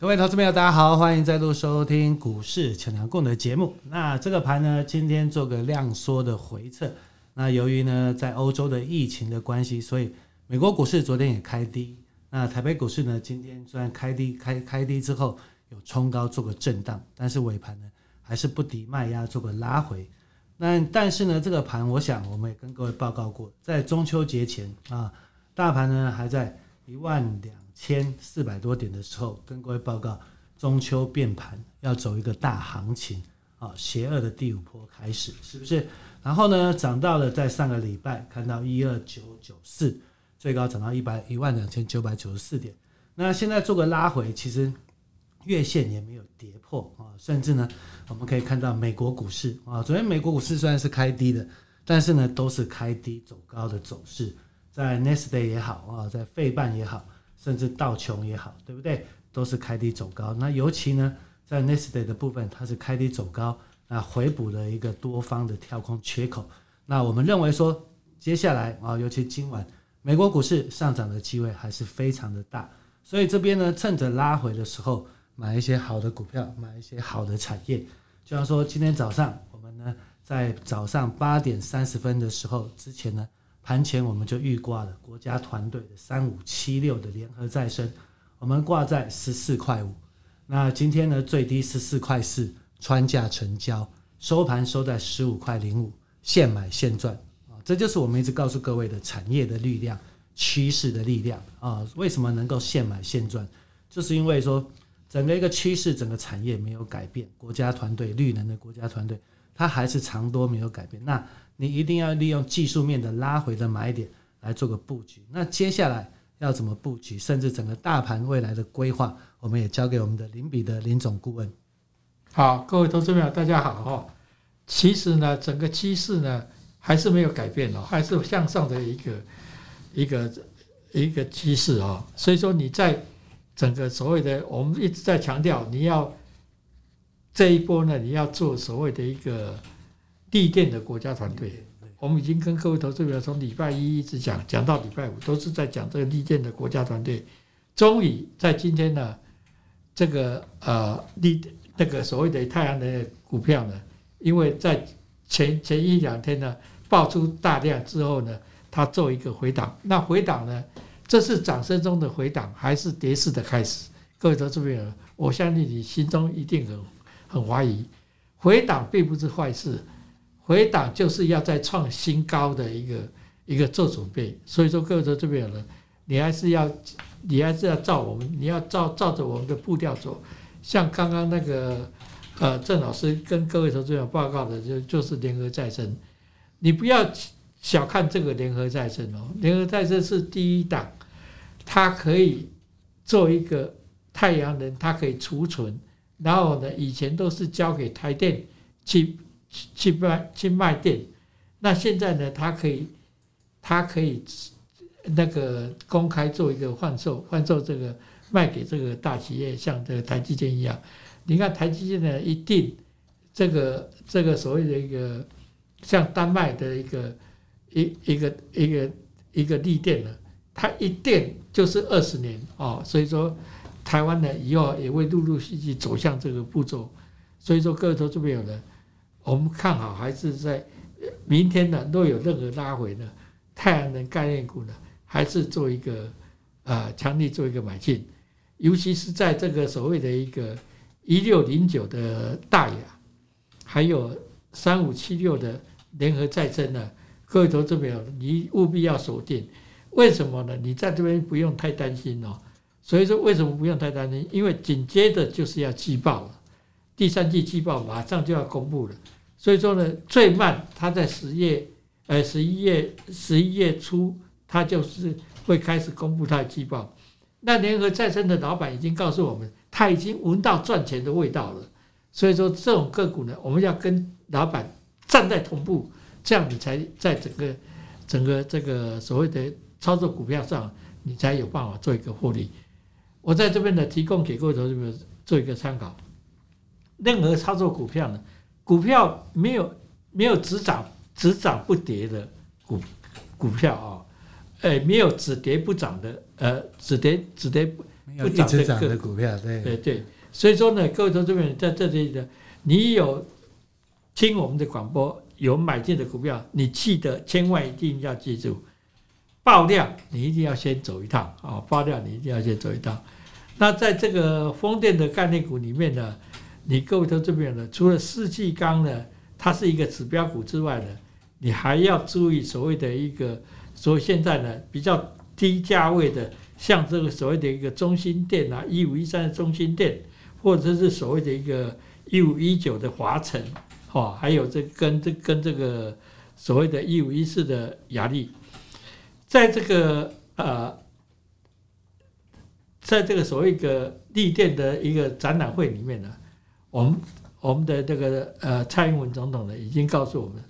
各位投资朋友，大家好，欢迎再度收听股市强强滚的节目。那这个盘呢，今天做个量缩的回测。那由于呢，在欧洲的疫情的关系，所以美国股市昨天也开低。那台北股市呢，今天虽然开低开开低之后有冲高做个震荡，但是尾盘呢还是不敌卖压做个拉回。那但是呢，这个盘我想我们也跟各位报告过，在中秋节前啊，大盘呢还在一万两。千四百多点的时候，跟各位报告，中秋变盘要走一个大行情啊，邪恶的第五波开始，是不是？然后呢，涨到了在上个礼拜看到一二九九四，最高涨到一百一万两千九百九十四点。那现在做个拉回，其实月线也没有跌破啊，甚至呢，我们可以看到美国股市啊，昨天美国股市虽然是开低的，但是呢，都是开低走高的走势，在 Nasdaq 也好啊，在费半也好。甚至道琼也好，对不对？都是开低走高。那尤其呢，在 Nasdaq 的部分，它是开低走高，那回补了一个多方的跳空缺口。那我们认为说，接下来啊，尤其今晚美国股市上涨的机会还是非常的大。所以这边呢，趁着拉回的时候，买一些好的股票，买一些好的产业。就像说今天早上，我们呢在早上八点三十分的时候之前呢。盘前我们就预挂了国家团队的三五七六的联合再生，我们挂在十四块五。那今天呢，最低十四块四，穿价成交，收盘收在十五块零五，现买现赚啊！这就是我们一直告诉各位的产业的力量、趋势的力量啊！为什么能够现买现赚？就是因为说整个一个趋势、整个产业没有改变，国家团队绿能的国家团队，它还是长多没有改变。那你一定要利用技术面的拉回的买点来做个布局。那接下来要怎么布局，甚至整个大盘未来的规划，我们也交给我们的林比的林总顾问。好，各位投资朋友，大家好哈。其实呢，整个趋势呢还是没有改变哦，还是向上的一个一个一个趋势哦。所以说你在整个所谓的，我们一直在强调，你要这一波呢，你要做所谓的一个。地电的国家团队，我们已经跟各位投资者从礼拜一一直讲讲到礼拜五，都是在讲这个地电的国家团队。终于在今天呢，这个呃地那个所谓的太阳能的股票呢，因为在前前一两天呢爆出大量之后呢，它做一个回档。那回档呢，这是掌声中的回档，还是跌势的开始？各位投资者，我相信你心中一定很很怀疑。回档并不是坏事。回档就是要再创新高的一个一个做准备，所以说各位在这边呢，你还是要你还是要照我们，你要照照着我们的步调走。像刚刚那个呃郑老师跟各位投资者报告的，就就是联合再生，你不要小看这个联合再生哦，联合再生是第一档，它可以做一个太阳能，它可以储存，然后呢，以前都是交给台电去。去卖去卖电，那现在呢？它可以，它可以那个公开做一个换售，换售这个卖给这个大企业，像这个台积电一样。你看台积电呢，一定这个这个所谓的一个像丹麦的一个一一个一个一个利电呢，它一电就是二十年哦。所以说，台湾呢以后也会陆陆续续走向这个步骤。所以说，各位投资朋友呢。我们看好还是在明天呢？若有任何拉回呢，太阳能概念股呢，还是做一个呃强力做一个买进，尤其是在这个所谓的一个一六零九的大亚，还有三五七六的联合再生呢，各位投资朋友，你务必要锁定。为什么呢？你在这边不用太担心哦。所以说，为什么不用太担心？因为紧接着就是要季报了，第三季季报马上就要公布了。所以说呢，最慢它在十月，呃，十一月十一月初，它就是会开始公布它的季报。那联合再生的老板已经告诉我们，他已经闻到赚钱的味道了。所以说，这种个股呢，我们要跟老板站在同步，这样你才在整个整个这个所谓的操作股票上，你才有办法做一个获利。我在这边呢，提供给各位投资者做一个参考。任何操作股票呢，股票没有没有只涨只涨不跌的股股票啊，哎，没有只跌不涨的，呃，只跌只跌不涨的股票，对对对。所以说呢，各位投资者在这里呢，你有听我们的广播，有买进的股票，你记得千万一定要记住，爆量你一定要先走一趟啊！爆量你一定要先走一趟。那在这个风电的概念股里面呢，你各位投资者呢，除了世纪钢呢，它是一个指标股之外呢，你还要注意所谓的一个，所以现在呢比较低价位的，像这个所谓的一个中心店啊，一五一三的中心店。或者是所谓的一个一五一九的华城，哈，还有这跟这跟这个所谓的一五一四的雅力，在这个呃，在这个所谓一个力电的一个展览会里面呢，我们我们的这个呃蔡英文总统呢已经告诉我们，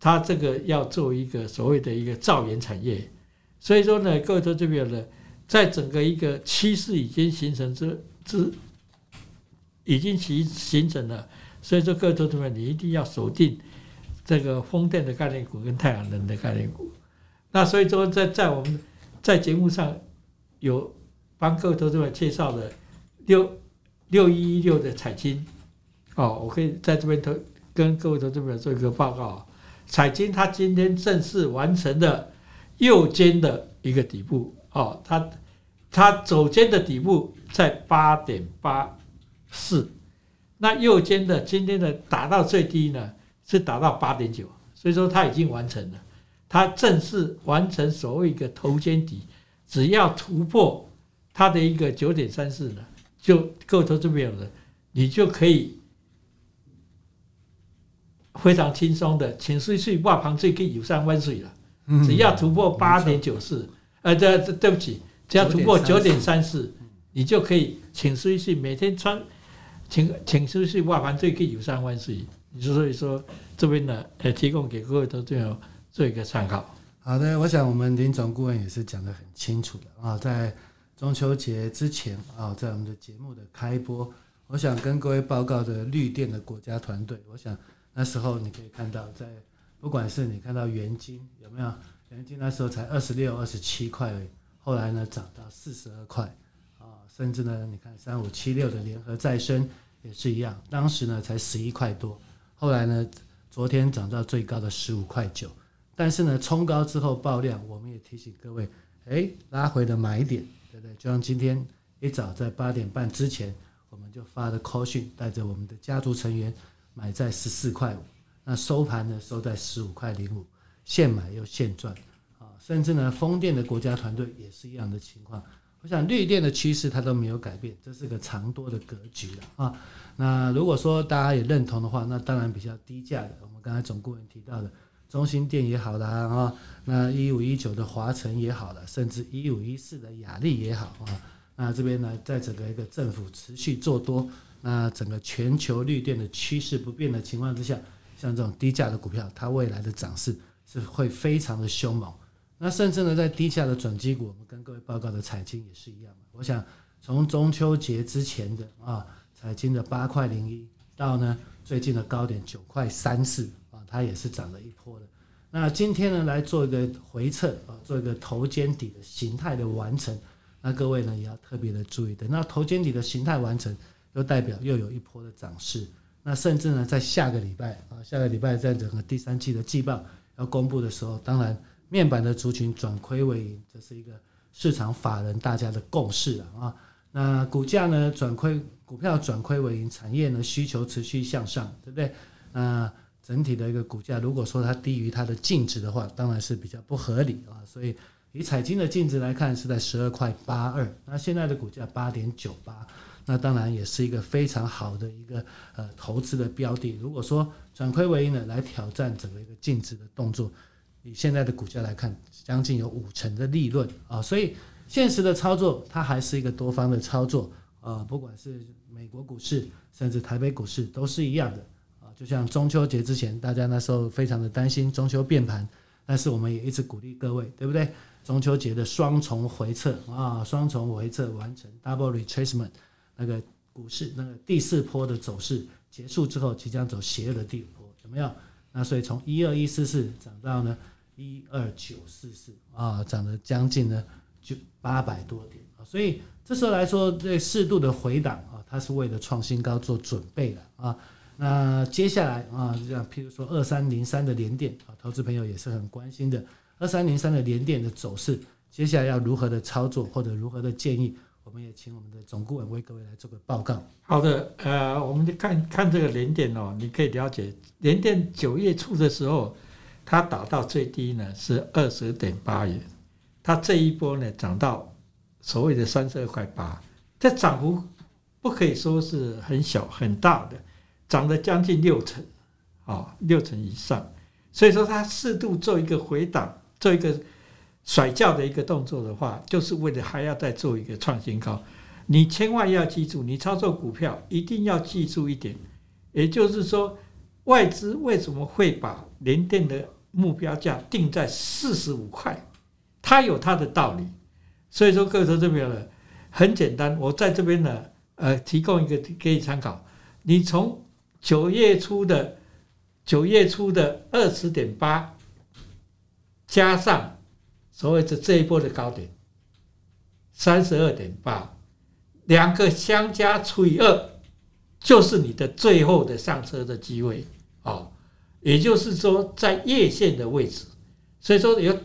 他这个要做一个所谓的一个造园产业，所以说呢，各位投资朋友呢，在整个一个趋势已经形成之之。已经形形成了，所以说各位投资朋友，你一定要锁定这个风电的概念股跟太阳能的概念股。那所以说在，在我们在节目上有帮各位投资朋友介绍的六六一一六的彩金，哦，我可以在这边投跟各位投资者做一个报告啊。彩金它今天正式完成了右肩的一个底部，哦，它它左肩的底部在八点八。四，那右肩的今天的打到最低呢，是达到八点九，所以说它已经完成了，它正式完成所谓一个头肩底，只要突破它的一个九点三四呢，就够头这边的，你就可以非常轻松的，请水水挂旁最可以有三万水了，只要突破八点九四，呃，对对不起，只要突破九点三四，你就可以请水水每天穿。请请出去挖盘最可以有三万岁，所以说这边呢，呃，提供给各位投资者做一个参考。好的，我想我们林总顾问也是讲的很清楚的啊，在中秋节之前啊，在我们的节目的开播，我想跟各位报告的绿电的国家团队，我想那时候你可以看到，在不管是你看到元金有没有，元金那时候才二十六、二十七块，后来呢涨到四十二块。啊甚至呢，你看三五七六的联合再生也是一样，当时呢才十一块多，后来呢昨天涨到最高的十五块九，但是呢冲高之后爆量，我们也提醒各位，哎，拉回的买点，对不对？就像今天一早在八点半之前，我们就发了 call 讯，带着我们的家族成员买在十四块五，那收盘呢收在十五块零五，现买又现赚啊！甚至呢风电的国家团队也是一样的情况。我想绿电的趋势它都没有改变，这是个长多的格局了啊。那如果说大家也认同的话，那当然比较低价的，我们刚才总顾问提到的中心店也好啦啊，那一五一九的华城也好了，甚至一五一四的雅力也好啊。那这边呢，在整个一个政府持续做多，那整个全球绿电的趋势不变的情况之下，像这种低价的股票，它未来的涨势是会非常的凶猛。那甚至呢，在低价的转机股，我们跟各位报告的彩晶也是一样。我想从中秋节之前的啊，彩晶的八块零一到呢最近的高点九块三四，它也是涨了一波的。那今天呢来做一个回测啊，做一个头肩底的形态的完成。那各位呢也要特别的注意的。那头肩底的形态完成，又代表又有一波的涨势。那甚至呢，在下个礼拜啊，下个礼拜在整个第三季的季报要公布的时候，当然。面板的族群转亏为盈，这是一个市场法人大家的共识了啊。那股价呢转亏，股票转亏为盈，产业呢需求持续向上，对不对？那整体的一个股价，如果说它低于它的净值的话，当然是比较不合理啊。所以以彩金的净值来看，是在十二块八二，那现在的股价八点九八，那当然也是一个非常好的一个呃投资的标的。如果说转亏为盈呢，来挑战整个一个净值的动作。以现在的股价来看，将近有五成的利润啊，所以现实的操作它还是一个多方的操作啊，不管是美国股市，甚至台北股市都是一样的。就像中秋节之前，大家那时候非常的担心中秋变盘，但是我们也一直鼓励各位，对不对？中秋节的双重回撤啊，双重回撤完成 double retracement，那个股市那个第四波的走势结束之后，即将走邪恶的第五波，怎么样？那所以从一二一四四涨到呢？一二九四四啊，涨了将近呢就八百多点啊，所以这时候来说，这适度的回档啊，它是为了创新高做准备的啊。那接下来啊，这样譬如说二三零三的连电啊，投资朋友也是很关心的。二三零三的连电的走势，接下来要如何的操作或者如何的建议，我们也请我们的总顾问为各位来做个报告。好的，呃，我们就看看这个连电哦，你可以了解连电九月初的时候，它打到最低呢是二十点八元，它这一波呢涨到所谓的三十二块八，这涨幅不可以说是很小很大的。涨了将近六成，啊，六成以上，所以说它适度做一个回档，做一个甩轿的一个动作的话，就是为了还要再做一个创新高。你千万要记住，你操作股票一定要记住一点，也就是说，外资为什么会把联电的目标价定在四十五块？它有它的道理。所以说，各位投资朋友呢，很简单，我在这边呢，呃，提供一个给你参考，你从。九月初的九月初的二十点八，加上所谓的这一波的高点三十二点八，两个相加除以二，就是你的最后的上车的机会哦。也就是说，在月线的位置，所以说有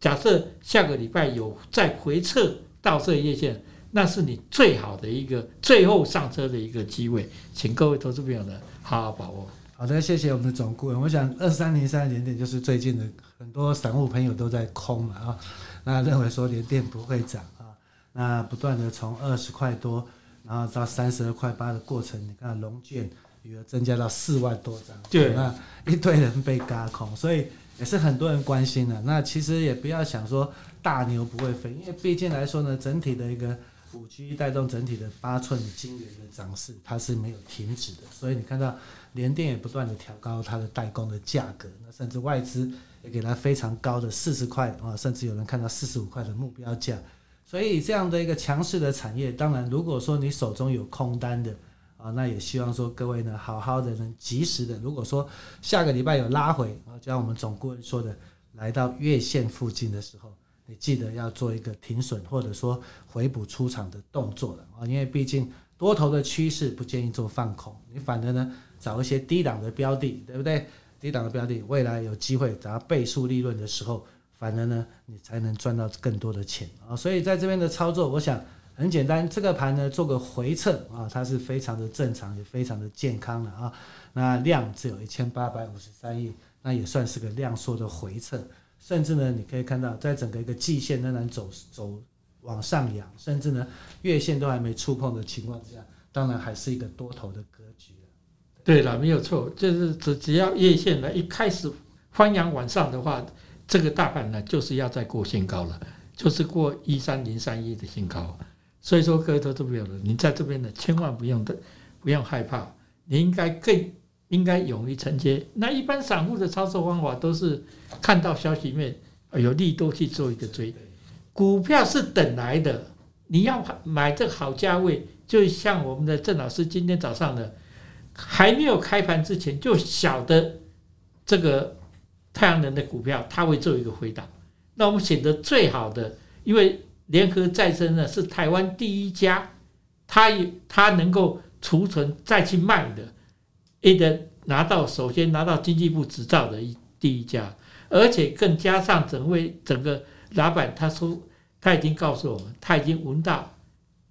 假设下个礼拜有再回撤到这月线，那是你最好的一个最后上车的一个机会，请各位投资朋友呢。好好把握。好的，谢谢我们的总顾问。我想二三零三联电就是最近的很多散户朋友都在空嘛啊，那认为说联电不会涨啊，那不断的从二十块多，然后到三十二块八的过程，你看龙券余额增加到四万多张，对，那一堆人被嘎空，所以也是很多人关心的。那其实也不要想说大牛不会飞，因为毕竟来说呢，整体的一个。五 G 带动整体的八寸晶圆的涨势，它是没有停止的，所以你看到联电也不断的调高它的代工的价格，那甚至外资也给它非常高的四十块啊，甚至有人看到四十五块的目标价，所以这样的一个强势的产业，当然如果说你手中有空单的啊，那也希望说各位呢好好的能及时的，如果说下个礼拜有拉回啊，就像我们总顾问说的，来到月线附近的时候。你记得要做一个停损，或者说回补出场的动作了啊，因为毕竟多头的趋势不建议做放空，你反而呢找一些低档的标的，对不对？低档的标的，未来有机会找倍数利润的时候，反而呢你才能赚到更多的钱啊。所以在这边的操作，我想很简单，这个盘呢做个回撤啊，它是非常的正常，也非常的健康的啊。那量只有一千八百五十三亿，那也算是个量缩的回撤。甚至呢，你可以看到，在整个一个季线仍然走走往上扬，甚至呢，月线都还没触碰的情况之下，当然还是一个多头的格局。对了，没有错，就是只只要月线呢一开始翻扬往上的话，这个大盘呢就是要再过新高了，就是过一三零三一的新高。所以说，各位投资朋友，你在这边呢，千万不用的不用害怕，你应该更。应该勇于承接。那一般散户的操作方法都是看到消息面有利多去做一个追。股票是等来的，你要买这个好价位，就像我们的郑老师今天早上呢，还没有开盘之前就晓得这个太阳能的股票它会做一个回档。那我们选择最好的，因为联合再生呢是台湾第一家，它它能够储存再去卖的。A 的拿到，首先拿到经济部执照的一第一家，而且更加上整位整个老板，他说他已经告诉我们，他已经闻到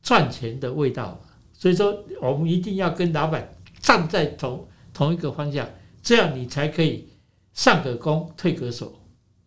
赚钱的味道了。所以说，我们一定要跟老板站在同同一个方向，这样你才可以上可攻，退可守。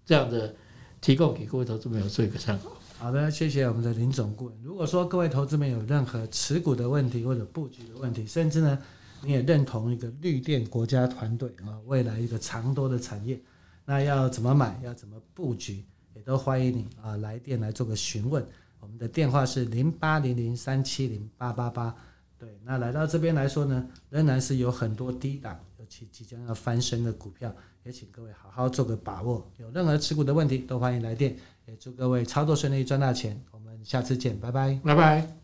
这样的提供给各位投资朋友做一个参考。好的，谢谢我们的林总顾问。如果说各位投资们有任何持股的问题或者布局的问题，甚至呢，你也认同一个绿电国家团队啊，未来一个长多的产业，那要怎么买，要怎么布局，也都欢迎你啊来电来做个询问。我们的电话是零八零零三七零八八八。对，那来到这边来说呢，仍然是有很多低档，尤其即将要翻身的股票，也请各位好好做个把握。有任何持股的问题，都欢迎来电。也祝各位操作顺利，赚大钱。我们下次见，拜拜，拜拜。